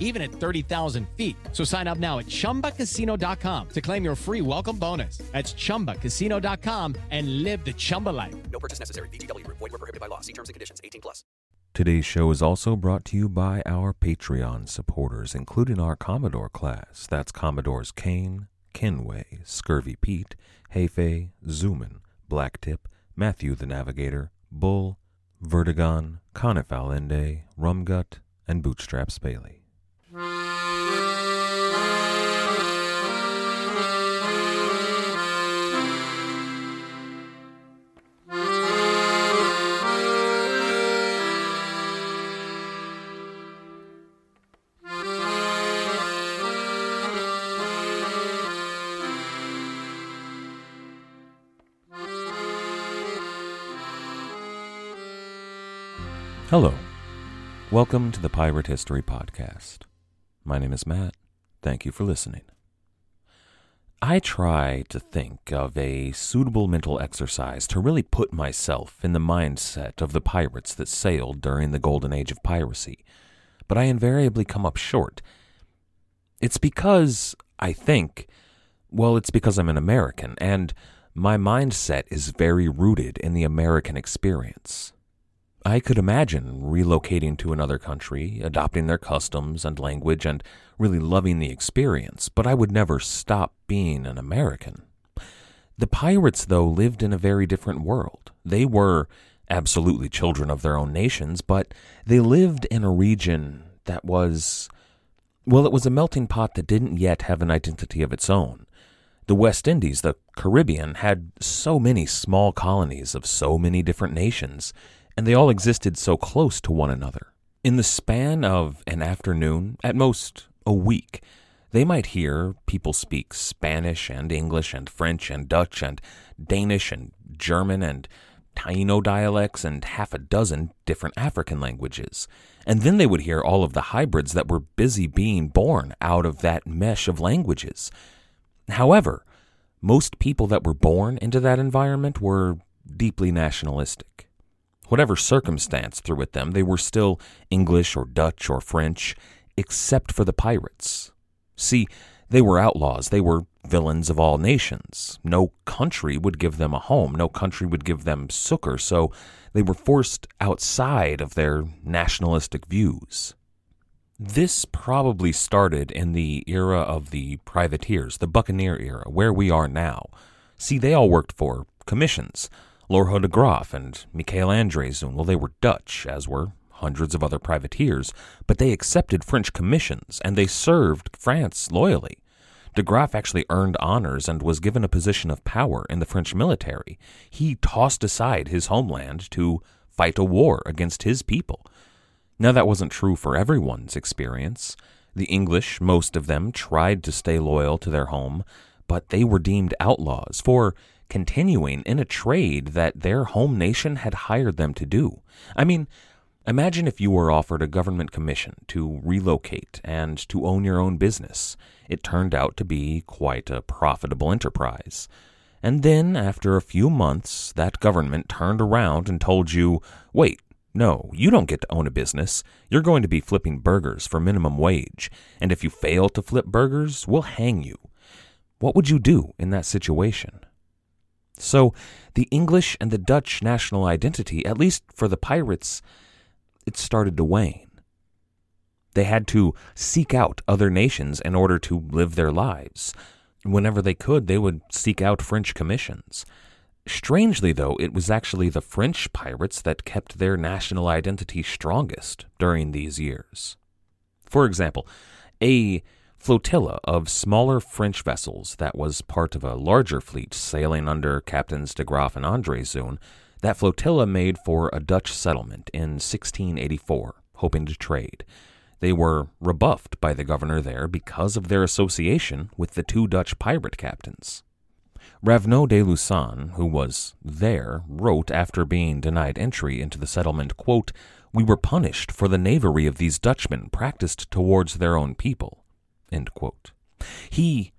even at 30,000 feet. So sign up now at chumbacasino.com to claim your free welcome bonus. That's chumbacasino.com and live the Chumba life. No purchase necessary. VGW Group. Void were prohibited by law. See terms and conditions. 18 plus. Today's show is also brought to you by our Patreon supporters, including our Commodore class. That's Commodores Kane, Kenway, Scurvy Pete, Hefe, Zoomin, Blacktip, Matthew the Navigator, Bull, Vertigon, Conif Alende, Rumgut, and Bootstraps Bailey. Hello. Welcome to the Pirate History Podcast. My name is Matt. Thank you for listening. I try to think of a suitable mental exercise to really put myself in the mindset of the pirates that sailed during the golden age of piracy, but I invariably come up short. It's because I think, well, it's because I'm an American, and my mindset is very rooted in the American experience. I could imagine relocating to another country, adopting their customs and language, and really loving the experience, but I would never stop being an American. The pirates, though, lived in a very different world. They were absolutely children of their own nations, but they lived in a region that was, well, it was a melting pot that didn't yet have an identity of its own. The West Indies, the Caribbean, had so many small colonies of so many different nations and they all existed so close to one another. In the span of an afternoon, at most a week, they might hear people speak Spanish and English and French and Dutch and Danish and German and Taino dialects and half a dozen different African languages. And then they would hear all of the hybrids that were busy being born out of that mesh of languages. However, most people that were born into that environment were deeply nationalistic. Whatever circumstance threw at them, they were still English or Dutch or French, except for the pirates. See, they were outlaws, they were villains of all nations. No country would give them a home, no country would give them succor, so they were forced outside of their nationalistic views. This probably started in the era of the privateers, the buccaneer era, where we are now. See, they all worked for commissions Lorho de Graaf and Michael Andriessen, well, they were Dutch, as were hundreds of other privateers, but they accepted French commissions and they served France loyally. De Graaf actually earned honors and was given a position of power in the French military. He tossed aside his homeland to fight a war against his people. Now, that wasn't true for everyone's experience. The English, most of them, tried to stay loyal to their home, but they were deemed outlaws, for continuing in a trade that their home nation had hired them to do. I mean, imagine if you were offered a government commission to relocate and to own your own business. It turned out to be quite a profitable enterprise. And then, after a few months, that government turned around and told you, wait, no, you don't get to own a business. You're going to be flipping burgers for minimum wage. And if you fail to flip burgers, we'll hang you. What would you do in that situation? So the English and the Dutch national identity, at least for the pirates, it started to wane. They had to seek out other nations in order to live their lives. Whenever they could, they would seek out French commissions. Strangely, though, it was actually the French pirates that kept their national identity strongest during these years. For example, a flotilla of smaller French vessels that was part of a larger fleet sailing under Captains de Graaf and Andriessen. That flotilla made for a Dutch settlement in 1684, hoping to trade. They were rebuffed by the governor there because of their association with the two Dutch pirate captains. Raveneau de Lussan, who was there, wrote after being denied entry into the settlement, quote, We were punished for the knavery of these Dutchmen practiced towards their own people. He,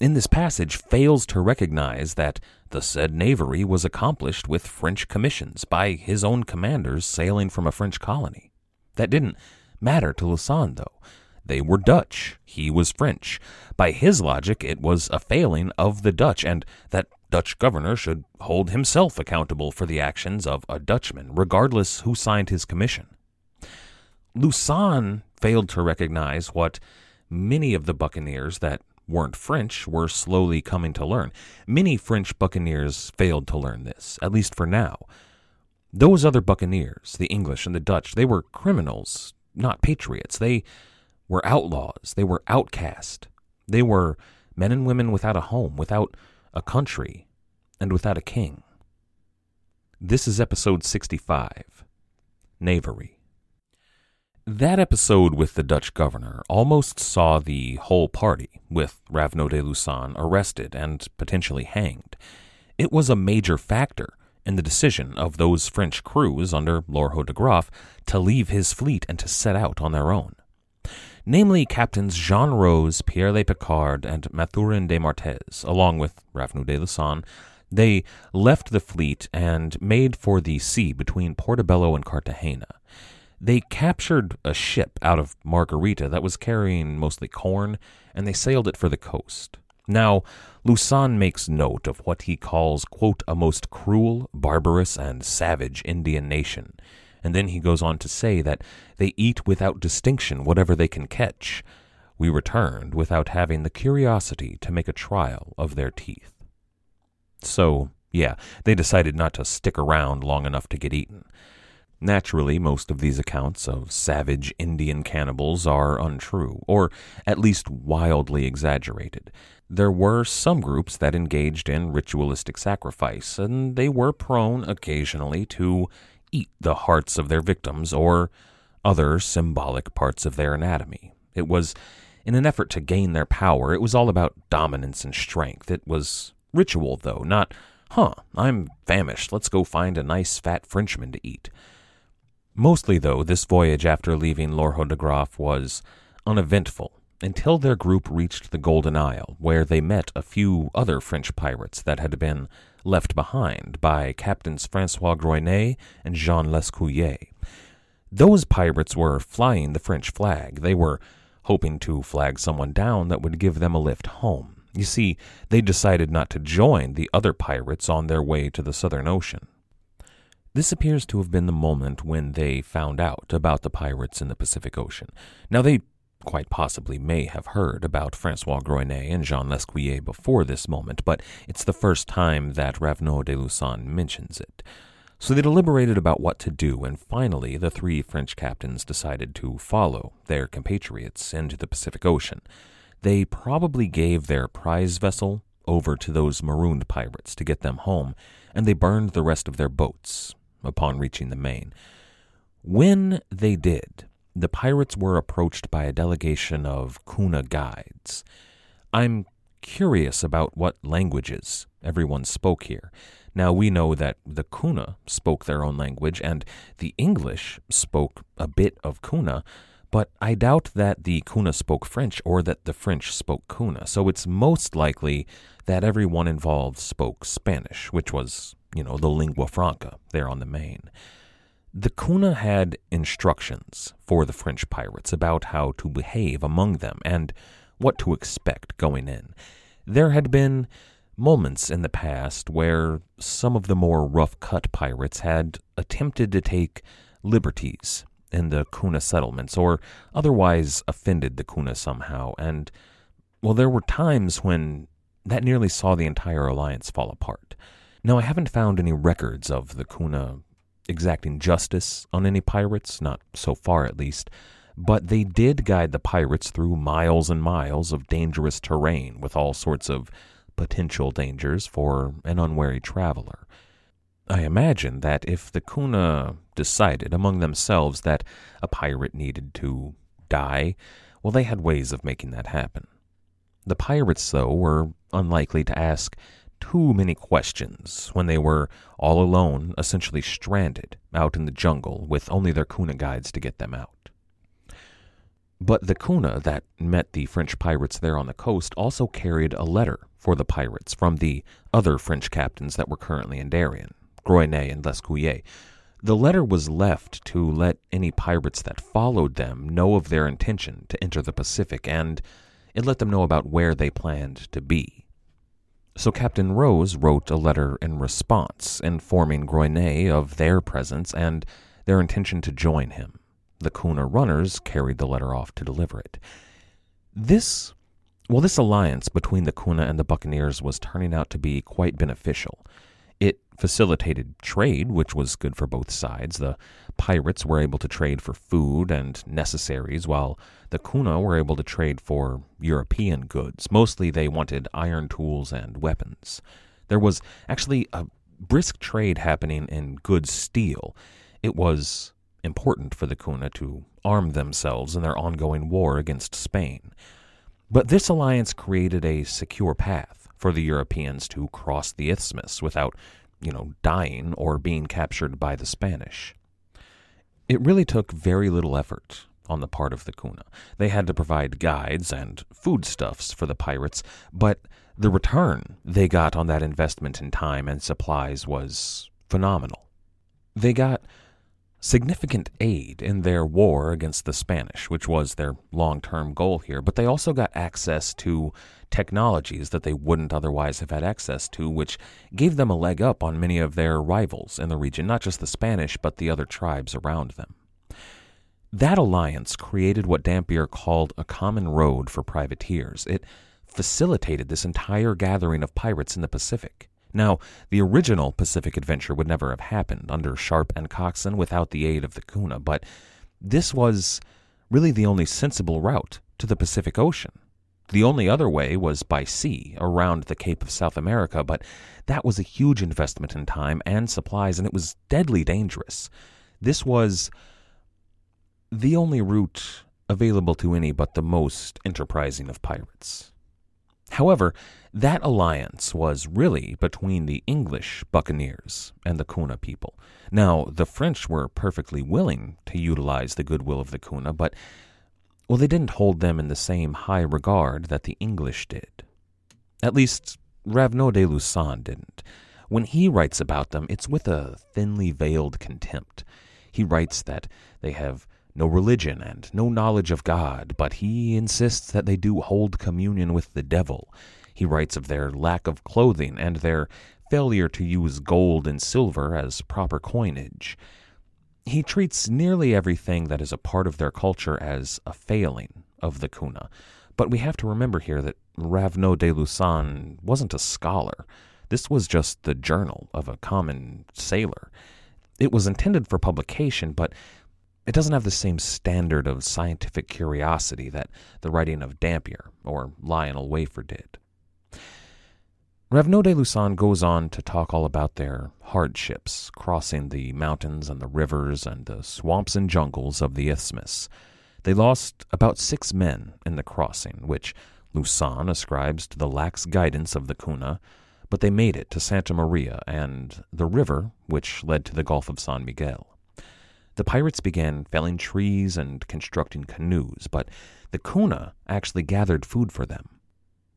in this passage, fails to recognize that the said knavery was accomplished with French commissions by his own commanders sailing from a French colony. That didn't matter to Lussan, though. They were Dutch. He was French. By his logic, it was a failing of the Dutch, and that Dutch governor should hold himself accountable for the actions of a Dutchman, regardless who signed his commission. Lussan failed to recognize what many of the buccaneers that weren't French were slowly coming to learn. Many French buccaneers failed to learn this, at least for now. Those other buccaneers, the English and the Dutch, they were criminals, not patriots. They were outlaws. They were outcast. They were men and women without a home, without a country, and without a king. This is episode 65 Knavery. That episode with the Dutch governor almost saw the whole party, with Raveneau de Lussan, arrested and potentially hanged. It was a major factor in the decision of those French crews under Lorho de Graaf to leave his fleet and to set out on their own. Namely, Captains Jean Rose, Pierre Le Picard, and Mathurin de Martez, along with Raveneau de Lussan, they left the fleet and made for the sea between Portobello and Cartagena. They captured a ship out of Margarita that was carrying mostly corn, and they sailed it for the coast. Now, Lussan makes note of what he calls, quote, a most cruel, barbarous, and savage Indian nation. And then he goes on to say that they eat without distinction whatever they can catch. We returned without having the curiosity to make a trial of their teeth. So, yeah, they decided not to stick around long enough to get eaten. Naturally, most of these accounts of savage Indian cannibals are untrue, or at least wildly exaggerated. There were some groups that engaged in ritualistic sacrifice, and they were prone occasionally to eat the hearts of their victims or other symbolic parts of their anatomy. It was in an effort to gain their power. It was all about dominance and strength. It was ritual, though, not, huh, I'm famished. Let's go find a nice fat Frenchman to eat. Mostly, though, this voyage after leaving Lorho de was uneventful until their group reached the Golden Isle, where they met a few other French pirates that had been left behind by Captains Francois Grogniet and Jean Lescuyer. Those pirates were flying the French flag. They were hoping to flag someone down that would give them a lift home. You see, they decided not to join the other pirates on their way to the Southern Ocean. This appears to have been the moment when they found out about the pirates in the Pacific Ocean. Now, they quite possibly may have heard about Francois Grogniet and Jean Lescuyer before this moment, but it's the first time that Raveneau de Lussan mentions it. So they deliberated about what to do, and finally the three French captains decided to follow their compatriots into the Pacific Ocean. They probably gave their prize vessel over to those marooned pirates to get them home, and they burned the rest of their boats, upon reaching the main. When they did, the pirates were approached by a delegation of Kuna guides. I'm curious about what languages everyone spoke here. Now, we know that the Kuna spoke their own language and the English spoke a bit of Kuna, but I doubt that the Kuna spoke French or that the French spoke Kuna. So it's most likely that everyone involved spoke Spanish, which was you know, the lingua franca there on the main. The Kuna had instructions for the French pirates about how to behave among them and what to expect going in. There had been moments in the past where some of the more rough cut pirates had attempted to take liberties in the Kuna settlements or otherwise offended the Kuna somehow, and well, there were times when that nearly saw the entire alliance fall apart. Now, I haven't found any records of the Kuna exacting justice on any pirates, not so far at least, but they did guide the pirates through miles and miles of dangerous terrain with all sorts of potential dangers for an unwary traveler. I imagine that if the Kuna decided among themselves that a pirate needed to die, well, they had ways of making that happen. The pirates, though, were unlikely to ask too many questions when they were all alone, essentially stranded out in the jungle with only their Kuna guides to get them out. But the Kuna that met the French pirates there on the coast also carried a letter for the pirates from the other French captains that were currently in Darien, Grogniet and Lescuyer. The letter was left to let any pirates that followed them know of their intention to enter the Pacific, and it let them know about where they planned to be. So Captain Rose wrote a letter in response, informing Grogniet of their presence and their intention to join him. The Kuna runners carried the letter off to deliver it. This, well, this alliance between the Kuna and the Buccaneers was turning out to be quite beneficial. It facilitated trade, which was good for both sides. The pirates were able to trade for food and necessaries, while the Kuna were able to trade for European goods. Mostly they wanted iron tools and weapons. There was actually a brisk trade happening in good steel. It was important for the Kuna to arm themselves in their ongoing war against Spain. But this alliance created a secure path for the Europeans to cross the isthmus without, you know, dying or being captured by the Spanish. It really took very little effort on the part of the Kuna. They had to provide guides and foodstuffs for the pirates, but the return they got on that investment in time and supplies was phenomenal. They got significant aid in their war against the Spanish, which was their long term goal here, but they also got access to technologies that they wouldn't otherwise have had access to, which gave them a leg up on many of their rivals in the region, not just the Spanish, but the other tribes around them. That alliance created what Dampier called a common road for privateers. It facilitated this entire gathering of pirates in the Pacific. Now, the original Pacific adventure would never have happened under Sharp and Coxon without the aid of the Kuna, but this was really the only sensible route to the Pacific Ocean. The only other way was by sea around the Cape of South America, but that was a huge investment in time and supplies, and it was deadly dangerous. This was the only route available to any but the most enterprising of pirates. However, that alliance was really between the English buccaneers and the Kuna people. Now, the French were perfectly willing to utilize the goodwill of the Kuna, but, well, they didn't hold them in the same high regard that the English did. At least, Raveneau de Lussan didn't. When he writes about them, it's with a thinly veiled contempt. He writes that they have no religion and no knowledge of God, but he insists that they do hold communion with the devil. He writes of their lack of clothing and their failure to use gold and silver as proper coinage. He treats nearly everything that is a part of their culture as a failing of the Kuna. But we have to remember here that Raveneau de Lussan wasn't a scholar. This was just the journal of a common sailor. It was intended for publication, but it doesn't have the same standard of scientific curiosity that the writing of Dampier or Lionel Wafer did. Raveneau de Lussan goes on to talk all about their hardships crossing the mountains and the rivers and the swamps and jungles of the isthmus. They lost about six men in the crossing, which Lussan ascribes to the lax guidance of the Kuna, but they made it to Santa Maria and the river which led to the Gulf of San Miguel. The pirates began felling trees and constructing canoes, but the Kuna actually gathered food for them.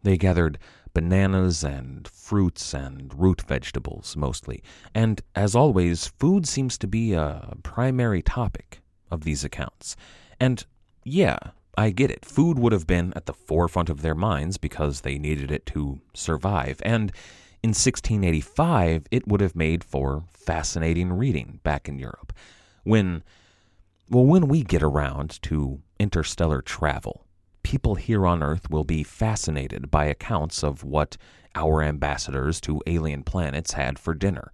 They gathered bananas and fruits and root vegetables mostly, and as always, food seems to be a primary topic of these accounts. And yeah, I get it. Food would have been at the forefront of their minds because they needed it to survive. And in 1685, it would have made for fascinating reading back in Europe when well when we get around to interstellar travel people here on earth will be fascinated by accounts of what our ambassadors to alien planets had for dinner.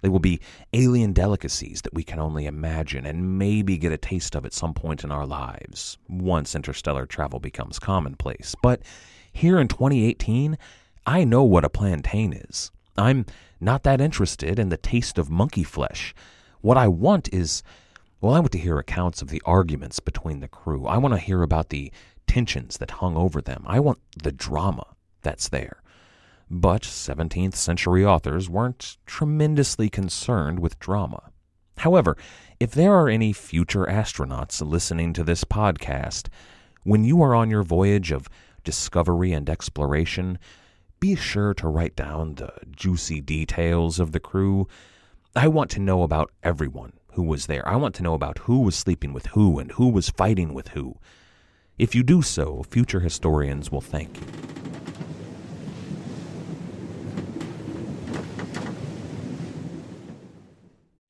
They will be alien delicacies that we can only imagine and maybe get a taste of at some point in our lives once interstellar travel becomes commonplace. But here in 2018 i know what a plantain is. I'm not that interested in the taste of monkey flesh what I want is, well, I want to hear accounts of the arguments between the crew. I want to hear about the tensions that hung over them. I want the drama that's there. But 17th century authors weren't tremendously concerned with drama. However, if there are any future astronauts listening to this podcast, when you are on your voyage of discovery and exploration, be sure to write down the juicy details of the crew. I want to know about everyone who was there. I want to know about who was sleeping with who and who was fighting with who. If you do so, future historians will thank you.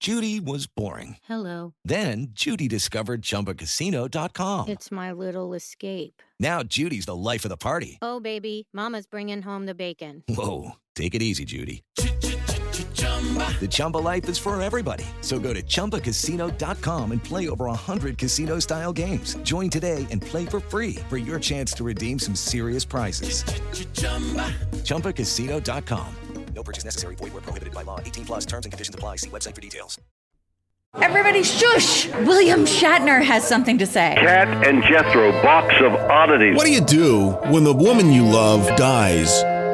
Judy was boring. Hello. Then Judy discovered ChumbaCasino.com. It's my little escape. Now Judy's the life of the party. Oh, baby, Mama's bringing home the bacon. Whoa, take it easy, Judy. The Chumba life is for everybody. So go to ChumbaCasino.com and play over 100 casino style games. Join today and play for free for your chance to redeem some serious prizes. ChumbaCasino.com. No purchase necessary. Void where prohibited by law. 18 plus terms and conditions apply. See website for details. Everybody shush! William Shatner has something to say. Kat and Jethro, box of oddities. What do you do when the woman you love dies?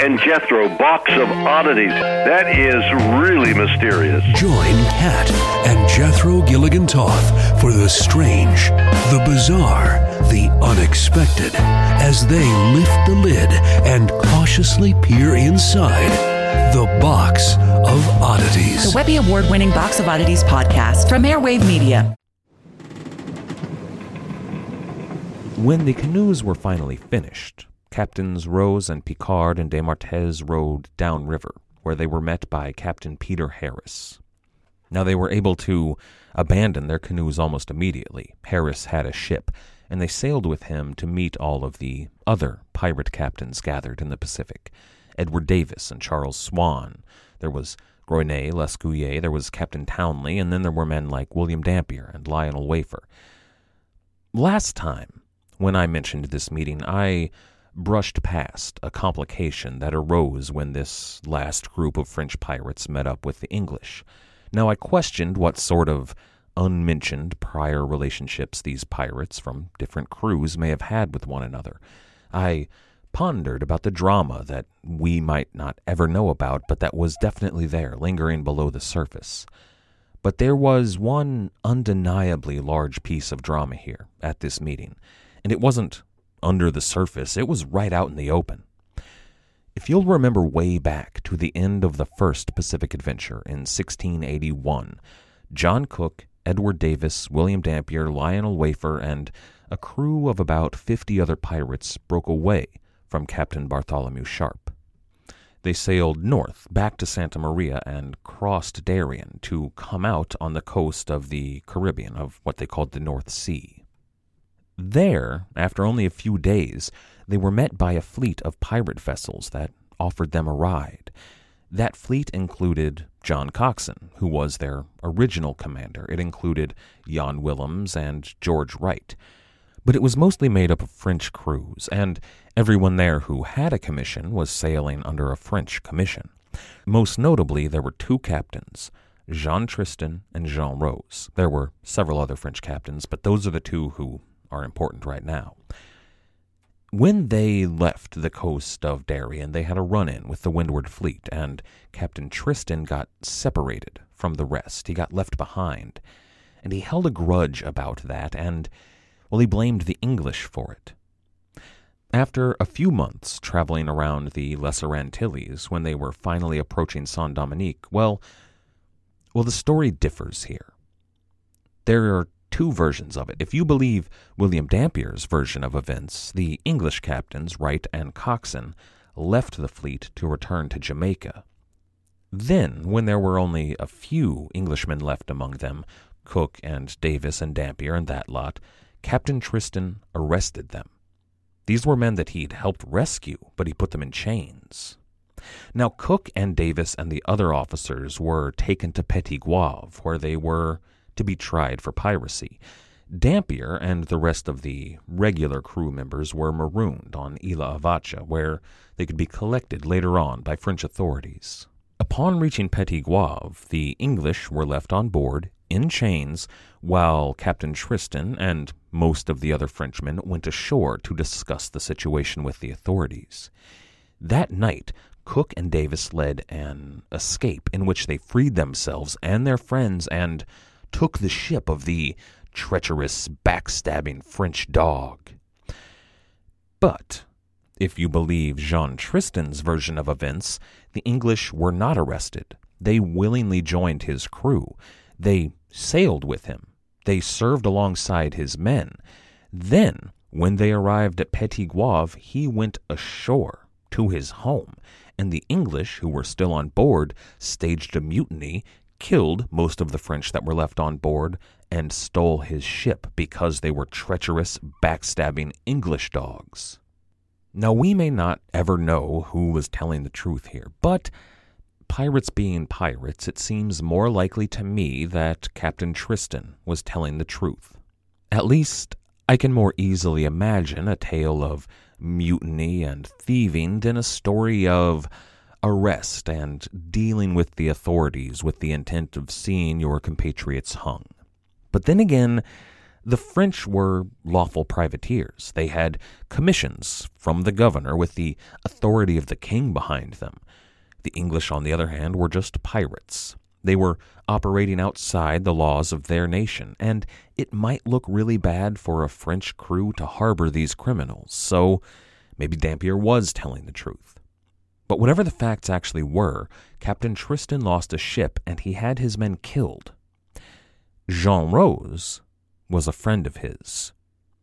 and Jethro, box of oddities. That is really mysterious. Join Kat and Jethro Gilligan Toth for the strange, the bizarre, the unexpected as they lift the lid and cautiously peer inside the box of oddities. The Webby Award winning Box of Oddities podcast from Airwave Media. When the canoes were finally finished, Captains Rose and Picard and De Desmartes rowed downriver, where they were met by Captain Peter Harris. Now they were able to abandon their canoes almost immediately. Harris had a ship, and they sailed with him to meet all of the other pirate captains gathered in the Pacific. Edward Davis and Charles Swan. There was Groyne Lescuyer, there was Captain Townley, and then there were men like William Dampier and Lionel Wafer. Last time, when I mentioned this meeting, I brushed past a complication that arose when this last group of French pirates met up with the English. Now, I questioned what sort of unmentioned prior relationships these pirates from different crews may have had with one another. I pondered about the drama that we might not ever know about, but that was definitely there, lingering below the surface. But there was one undeniably large piece of drama here at this meeting, and it wasn't under the surface, it was right out in the open. If you'll remember way back to the end of the first Pacific adventure in 1681, John Cook, Edward Davis, William Dampier, Lionel Wafer, and a crew of about 50 other pirates broke away from Captain Bartholomew Sharp. They sailed north back to Santa Maria and crossed Darien to come out on the coast of the Caribbean, of what they called the North Sea. There, after only a few days, they were met by a fleet of pirate vessels that offered them a ride. That fleet included John Coxon, who was their original commander. It included Jan Willems and George Wright. But it was mostly made up of French crews, and everyone there who had a commission was sailing under a French commission. Most notably, there were two captains, Jean Tristan and Jean Rose. There were several other French captains, but those are the two who are important right now. When they left the coast of Darien, they had a run in with the Windward Fleet, and Captain Tristan got separated from the rest. He got left behind, and he held a grudge about that, and, well, he blamed the English for it. After a few months traveling around the Lesser Antilles, when they were finally approaching Saint Dominique, well, well, the story differs here. There are two versions of it. If you believe William Dampier's version of events, the English captains, Wright and Coxon, left the fleet to return to Jamaica. Then, when there were only a few Englishmen left among them, Cook and Davis and Dampier and that lot, Captain Tristan arrested them. These were men that he'd helped rescue, but he put them in chains. Now, Cook and Davis and the other officers were taken to Petit Goave, where they were to be tried for piracy. Dampier and the rest of the regular crew members were marooned on Isla Avacha, where they could be collected later on by French authorities. Upon reaching Petit Goave, the English were left on board in chains, while Captain Tristan and most of the other Frenchmen went ashore to discuss the situation with the authorities. That night, Cook and Davis led an escape in which they freed themselves and their friends and took the ship of the treacherous, backstabbing French dog. But if you believe Jean Tristan's version of events, the English were not arrested. They willingly joined his crew. They sailed with him. They served alongside his men. Then, when they arrived at Petit Goave, he went ashore to his home, and the English, who were still on board, staged a mutiny, killed most of the French that were left on board, and stole his ship because they were treacherous, backstabbing English dogs. Now, we may not ever know who was telling the truth here, but pirates being pirates, it seems more likely to me that Captain Tristan was telling the truth. At least, I can more easily imagine a tale of mutiny and thieving than a story of arrest and dealing with the authorities with the intent of seeing your compatriots hung. But then again, the French were lawful privateers. They had commissions from the governor with the authority of the king behind them. The English, on the other hand, were just pirates. They were operating outside the laws of their nation, and it might look really bad for a French crew to harbor these criminals, so maybe Dampier was telling the truth. But whatever the facts actually were, Captain Tristan lost a ship and he had his men killed. Jean Rose was a friend of his.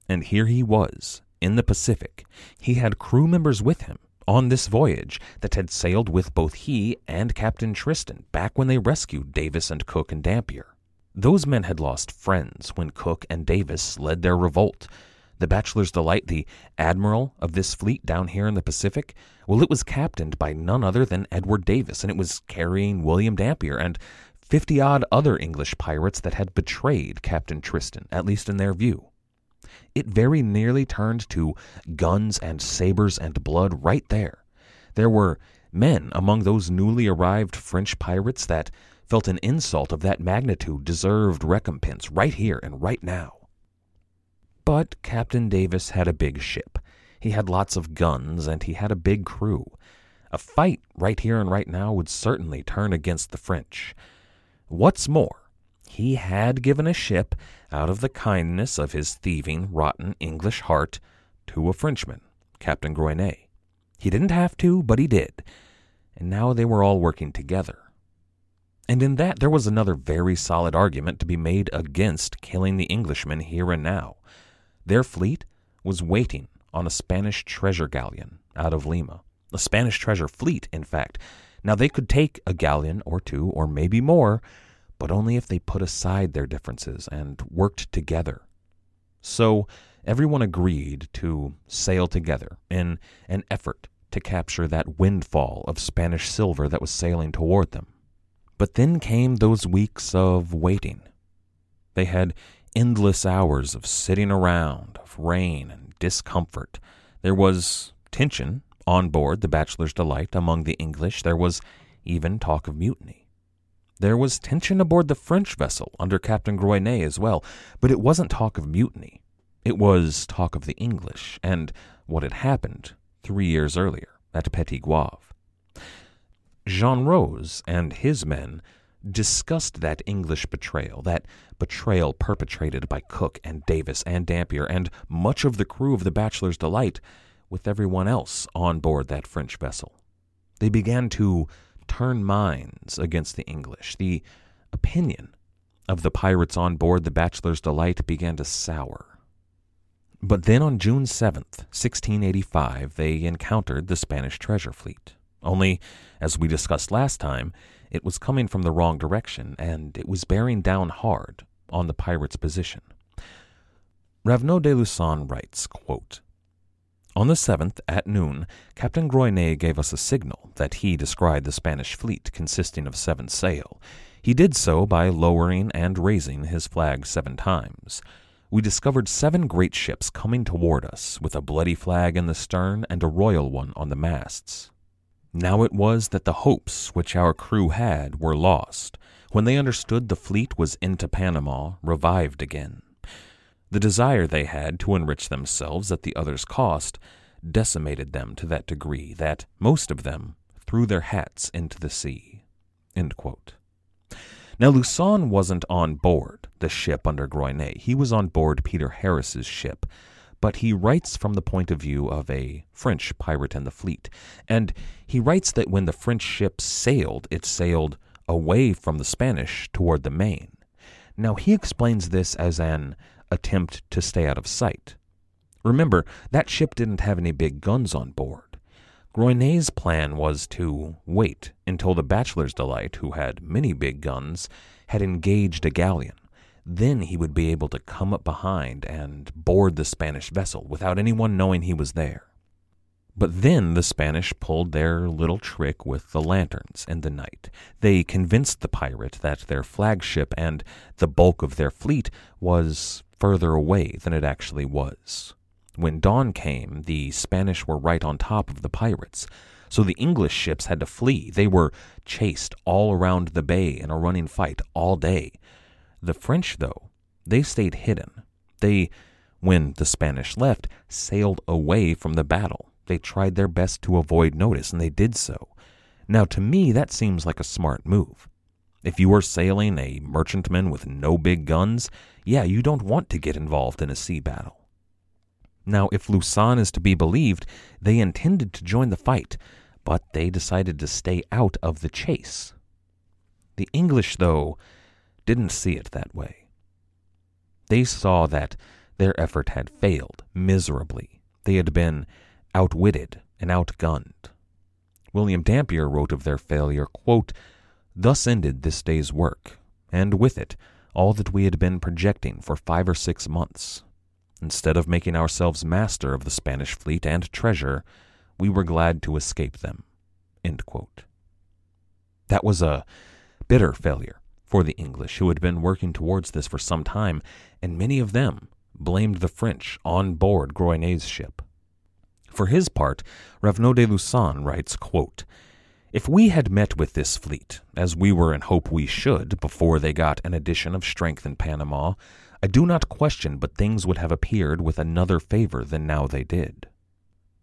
And here he was, in the Pacific. He had crew members with him on this voyage that had sailed with both he and Captain Tristan back when they rescued Davis and Cook and Dampier. Those men had lost friends when Cook and Davis led their revolt. The Bachelor's Delight, the admiral of this fleet down here in the Pacific, well, it was captained by none other than Edward Davis, and it was carrying William Dampier and fifty odd other English pirates that had betrayed Captain Tristan, at least in their view. It very nearly turned to guns and sabers and blood right there. There were men among those newly arrived French pirates that felt an insult of that magnitude deserved recompense right here and right now. But Captain Davis had a big ship. He had lots of guns, and he had a big crew. A fight right here and right now would certainly turn against the French. What's more, he had given a ship out of the kindness of his thieving, rotten English heart to a Frenchman, Captain Grogniet. He didn't have to, but he did. And now they were all working together. And in that, there was another very solid argument to be made against killing the Englishman here and now. Their fleet was waiting on a Spanish treasure galleon out of Lima. A Spanish treasure fleet, in fact. Now, they could take a galleon or two, or maybe more, but only if they put aside their differences and worked together. So, everyone agreed to sail together in an effort to capture that windfall of Spanish silver that was sailing toward them. But then came those weeks of waiting. They had endless hours of sitting around, of rain and discomfort. There was tension on board the Bachelor's Delight among the English. There was even talk of mutiny. There was tension aboard the French vessel under Captain Grogniet as well, but it wasn't talk of mutiny. It was talk of the English and what had happened three years earlier at Petit Goave. Jean Rose and his men discussed that English betrayal, that betrayal perpetrated by Cook and Davis and Dampier and much of the crew of the Bachelor's Delight with everyone else on board that French vessel. They began to turn minds against the English. The opinion of the pirates on board the Bachelor's Delight began to sour. But then on June 7th, 1685, they encountered the Spanish treasure fleet. Only, as we discussed last time, it was coming from the wrong direction, and it was bearing down hard on the pirates' position. Raveneau de Lussan writes, quote, On the 7th, at noon, Captain Grogniet gave us a signal that he descried the Spanish fleet consisting of seven sail. He did so by lowering and raising his flag seven times. We discovered seven great ships coming toward us, with a bloody flag in the stern and a royal one on the masts. Now it was that the hopes which our crew had were lost, when they understood the fleet was into Panama, revived again. The desire they had to enrich themselves at the other's cost decimated them to that degree that most of them threw their hats into the sea. Now, Lussan wasn't on board the ship under Grogniet. He was on board Peter Harris's ship, but he writes from the point of view of a French pirate in the fleet. And he writes that when the French ship sailed, it sailed away from the Spanish toward the main. Now, he explains this as an attempt to stay out of sight. Remember, that ship didn't have any big guns on board. Grogniet's plan was to wait until the Bachelor's Delight, who had many big guns, had engaged a galleon. Then he would be able to come up behind and board the Spanish vessel without anyone knowing he was there. But then the Spanish pulled their little trick with the lanterns in the night. They convinced the pirate that their flagship and the bulk of their fleet was further away than it actually was. When dawn came, the Spanish were right on top of the pirates, so the English ships had to flee. They were chased all around the bay in a running fight all day. The French, though, they stayed hidden. They, when the Spanish left, sailed away from the battle. They tried their best to avoid notice, and they did so. Now, to me, that seems like a smart move. If you are sailing a merchantman with no big guns, yeah, you don't want to get involved in a sea battle. Now, if Lussan is to be believed, they intended to join the fight, but they decided to stay out of the chase. The English, though, didn't see it that way. They saw that their effort had failed miserably. They had been outwitted and outgunned. William Dampier wrote of their failure, quote, Thus ended this day's work, and with it all that we had been projecting for five or six months. Instead of making ourselves master of the Spanish fleet and treasure, we were glad to escape them. That was a bitter failure for the English, who had been working towards this for some time, and many of them blamed the French on board Grogniet's ship. For his part, Raveneau de Lussan writes, quote, if we had met with this fleet, as we were in hope we should, before they got an addition of strength in Panama, I do not question but things would have appeared with another favor than now they did,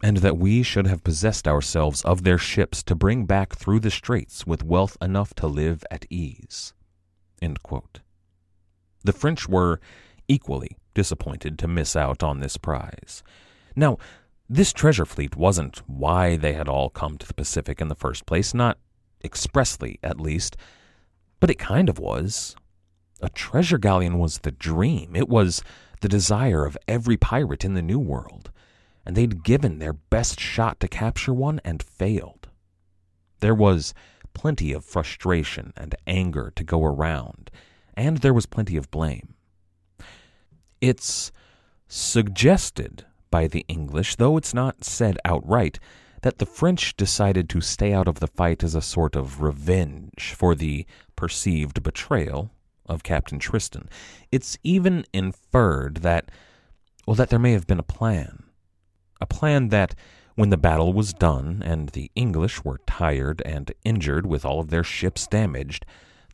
and that we should have possessed ourselves of their ships to bring back through the straits with wealth enough to live at ease. The French were equally disappointed to miss out on this prize. Now, this treasure fleet wasn't why they had all come to the Pacific in the first place, not expressly, at least, but it kind of was. A treasure galleon was the dream. It was the desire of every pirate in the New World, and they'd given their best shot to capture one and failed. There was plenty of frustration and anger to go around, and there was plenty of blame. It's suggested by the English, though it's not said outright, that the French decided to stay out of the fight as a sort of revenge for the perceived betrayal of Captain Tristan. It's even inferred that, well, that there may have been a plan. A plan that, when the battle was done and the English were tired and injured with all of their ships damaged,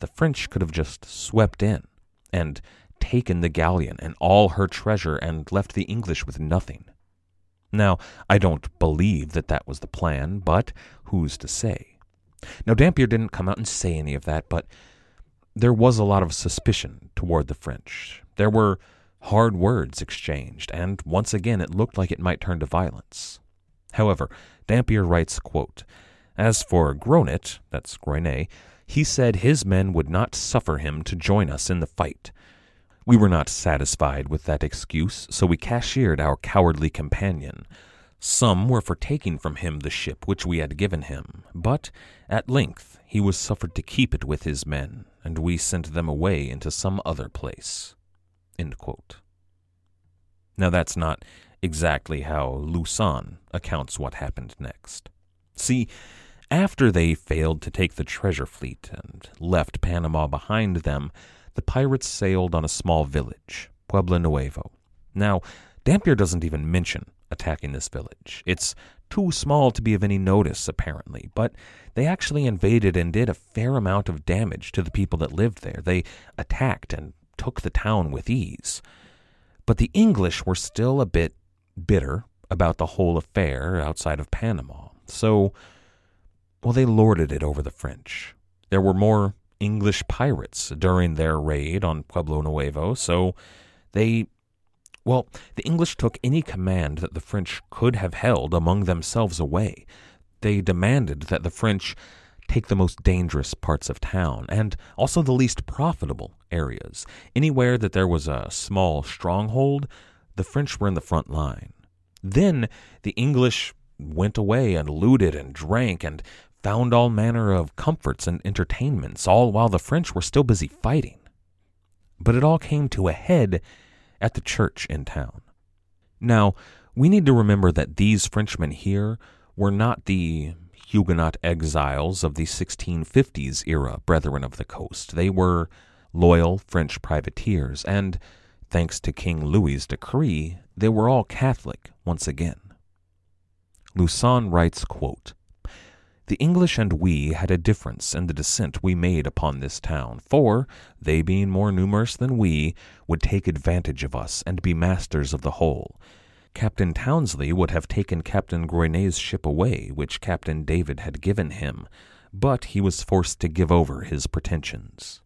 the French could have just swept in and taken the galleon and all her treasure and left the English with nothing. Now, I don't believe that that was the plan, but who's to say? Now, Dampier didn't come out and say any of that, but there was a lot of suspicion toward the French. There were hard words exchanged, and once again it looked like it might turn to violence. However, Dampier writes, quote, As for Gronet, that's Groynet, he said his men would not suffer him to join us in the fight. We were not satisfied with that excuse, so we cashiered our cowardly companion. Some were for taking from him the ship which we had given him, but at length he was suffered to keep it with his men, and we sent them away into some other place. Now that's not exactly how Lussan accounts what happened next. See, after they failed to take the treasure fleet and left Panama behind them, the pirates sailed on a small village, Pueblo Nuevo. Now, Dampier doesn't even mention attacking this village. It's too small to be of any notice, apparently, but they actually invaded and did a fair amount of damage to the people that lived there. They attacked and took the town with ease. But the English were still a bit bitter about the whole affair outside of Panama. So, well, they lorded it over the French. There were more English pirates during their raid on Pueblo Nuevo, so they well, the English took any command that the French could have held among themselves away. They demanded that the French take the most dangerous parts of town and also the least profitable areas. Anywhere that there was a small stronghold, the French were in the front line. Then the English went away and looted and drank and found all manner of comforts and entertainments, all while the French were still busy fighting. But it all came to a head at the church in town. Now, we need to remember that these Frenchmen here were not the Huguenot exiles of the 1650s era Brethren of the Coast. They were loyal French privateers, and thanks to King Louis's decree, they were all Catholic once again. Lussan writes, quote, the English and we had a difference in the descent we made upon this town, for, they being more numerous than we, would take advantage of us and be masters of the whole. Captain Townley would have taken Captain Grogniet's ship away, which Captain David had given him, but he was forced to give over his pretensions.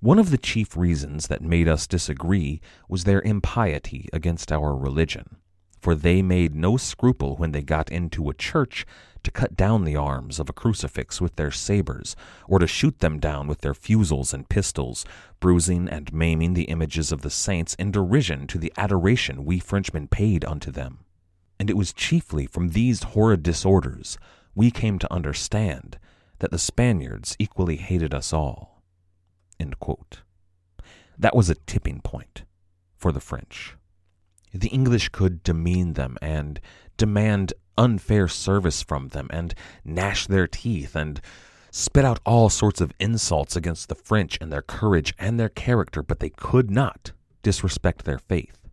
One of the chief reasons that made us disagree was their impiety against our religion, for they made no scruple when they got into a church to cut down the arms of a crucifix with their sabers, or to shoot them down with their fusils and pistols, bruising and maiming the images of the saints in derision to the adoration we Frenchmen paid unto them. And it was chiefly from these horrid disorders we came to understand that the Spaniards equally hated us all. That was a tipping point for the French. The English could demean them and demand unfair service from them and gnash their teeth and spit out all sorts of insults against the French and their courage and their character, but they could not disrespect their faith.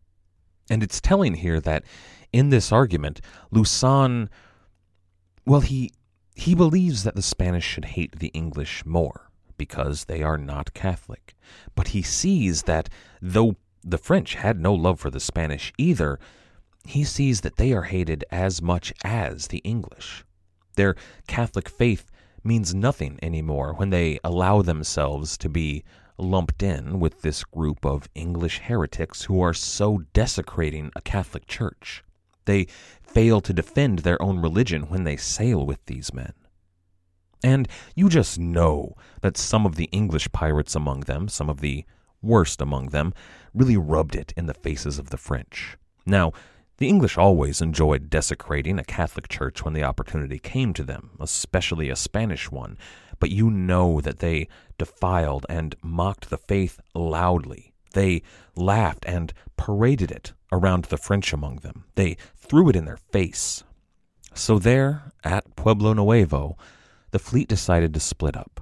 And it's telling here that in this argument, Lussan, well, he he believes that the Spanish should hate the English more because they are not Catholic. But he sees that though the French had no love for the Spanish either, he sees that they are hated as much as the English. Their Catholic faith means nothing anymore when they allow themselves to be lumped in with this group of English heretics who are so desecrating a Catholic church. They fail to defend their own religion when they sail with these men. And you just know that some of the English pirates among them, some of the worst among them, really rubbed it in the faces of the French. Now, the English always enjoyed desecrating a Catholic church when the opportunity came to them, especially a Spanish one, but you know that they defiled and mocked the faith loudly. They laughed and paraded it around the French among them. They threw it in their face. So there, at Pueblo Nuevo, the fleet decided to split up.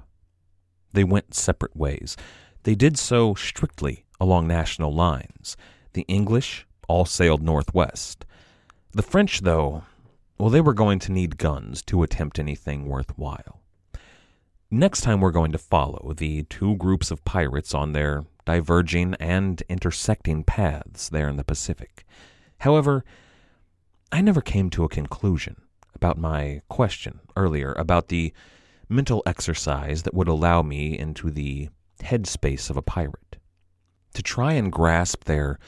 They went separate ways. They did so strictly along national lines. The English all sailed northwest. The French, though, well, they were going to need guns to attempt anything worthwhile. Next time, we're going to follow the two groups of pirates on their diverging and intersecting paths there in the Pacific. However, I never came to a conclusion about my question earlier about the mental exercise that would allow me into the headspace of a pirate. To try and grasp their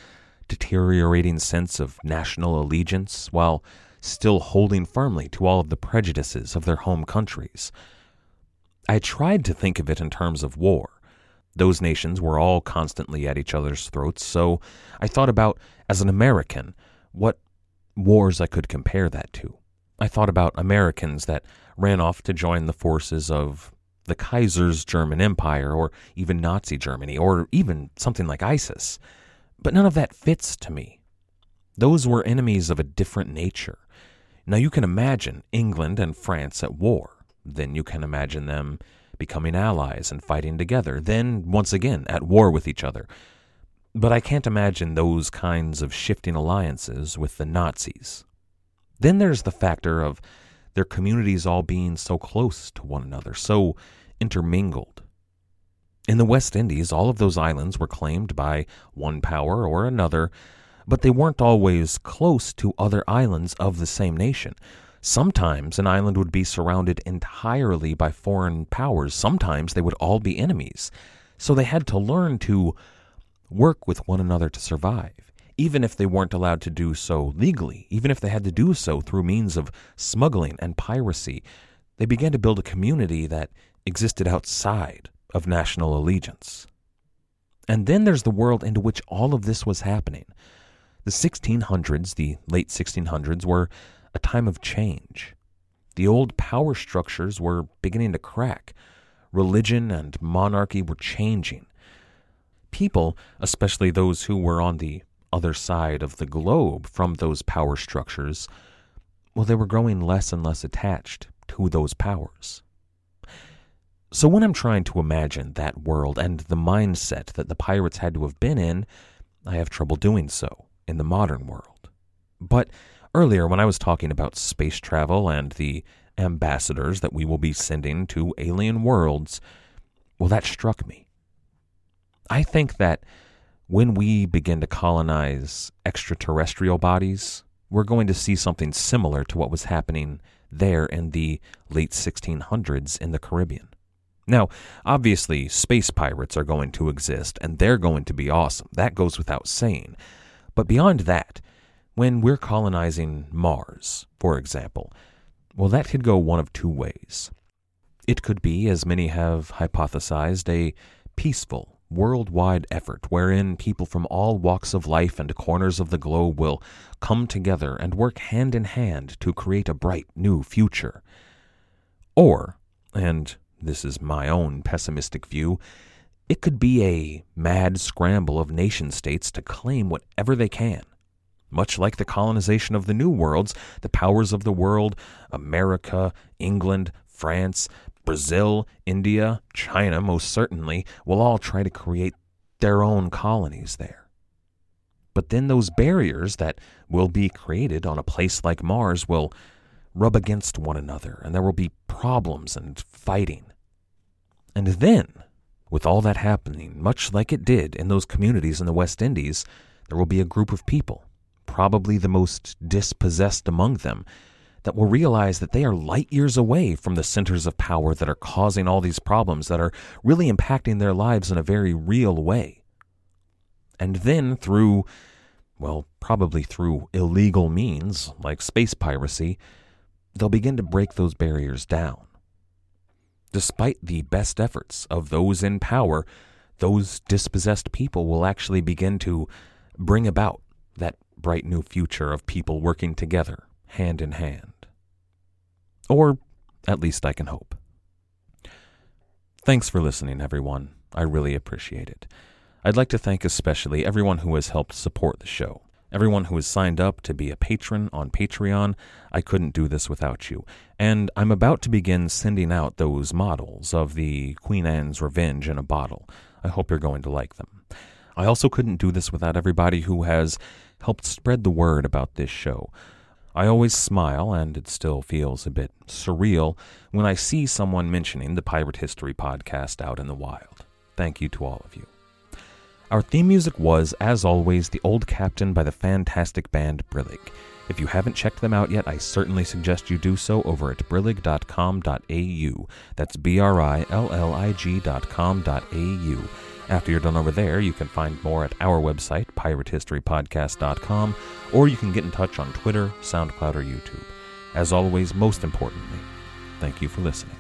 deteriorating sense of national allegiance while still holding firmly to all of the prejudices of their home countries. I tried to think of it in terms of war. Those nations were all constantly at each other's throats, so I thought about, as an American, what wars I could compare that to. I thought about Americans that ran off to join the forces of the Kaiser's German Empire, or even Nazi Germany, or even something like ISIS. But none of that fits to me. Those were enemies of a different nature. Now you can imagine England and France at war. Then you can imagine them becoming allies and fighting together. Then, once again, at war with each other. But I can't imagine those kinds of shifting alliances with the Nazis. Then there's the factor of their communities all being so close to one another, so intermingled. In the West Indies, all of those islands were claimed by one power or another, but they weren't always close to other islands of the same nation. Sometimes an island would be surrounded entirely by foreign powers, sometimes they would all be enemies. So they had to learn to work with one another to survive, even if they weren't allowed to do so legally, even if they had to do so through means of smuggling and piracy. They began to build a community that existed outside of national allegiance. And then there's the world into which all of this was happening. The 1600s, the late 1600s, were a time of change. The old power structures were beginning to crack. Religion and monarchy were changing. People, especially those who were on the other side of the globe from those power structures, well, they were growing less and less attached to those powers. So when I'm trying to imagine that world and the mindset that the pirates had to have been in, I have trouble doing so in the modern world. But earlier, when I was talking about space travel and the ambassadors that we will be sending to alien worlds, well, that struck me. I think that when we begin to colonize extraterrestrial bodies, we're going to see something similar to what was happening there in the late 1600s in the Caribbean. Now, obviously, space pirates are going to exist, and they're going to be awesome. That goes without saying. But beyond that, when we're colonizing Mars, for example, well, that could go one of two ways. It could be, as many have hypothesized, a peaceful, worldwide effort wherein people from all walks of life and corners of the globe will come together and work hand in hand to create a bright new future. Or, and this is my own pessimistic view, it could be a mad scramble of nation states to claim whatever they can. Much like the colonization of the New Worlds, the powers of the world, America, England, France, Brazil, India, China, most certainly, will all try to create their own colonies there. But then those barriers that will be created on a place like Mars will rub against one another, and there will be problems and fighting. And then, with all that happening, much like it did in those communities in the West Indies, there will be a group of people, probably the most dispossessed among them, that will realize that they are light years away from the centers of power that are causing all these problems that are really impacting their lives in a very real way. And then through, well, probably through illegal means like space piracy, they'll begin to break those barriers down. Despite the best efforts of those in power, those dispossessed people will actually begin to bring about that bright new future of people working together, hand in hand. Or at least I can hope. Thanks for listening, everyone. I really appreciate it. I'd like to thank especially everyone who has helped support the show. Everyone who has signed up to be a patron on Patreon. I couldn't do this without you. And I'm about to begin sending out those models of the Queen Anne's Revenge in a bottle. I hope you're going to like them. I also couldn't do this without everybody who has helped spread the word about this show. I always smile, and it still feels a bit surreal when I see someone mentioning the Pirate History podcast out in the wild. Thank you to all of you. Our theme music was, as always, The Old Captain by the fantastic band Brillig. If you haven't checked them out yet, I certainly suggest you do so over at brillig.com.au. That's B R I L L I G.com.au. After you're done over there, you can find more at our website, piratehistorypodcast.com, or you can get in touch on Twitter, SoundCloud, or YouTube. As always, most importantly, thank you for listening.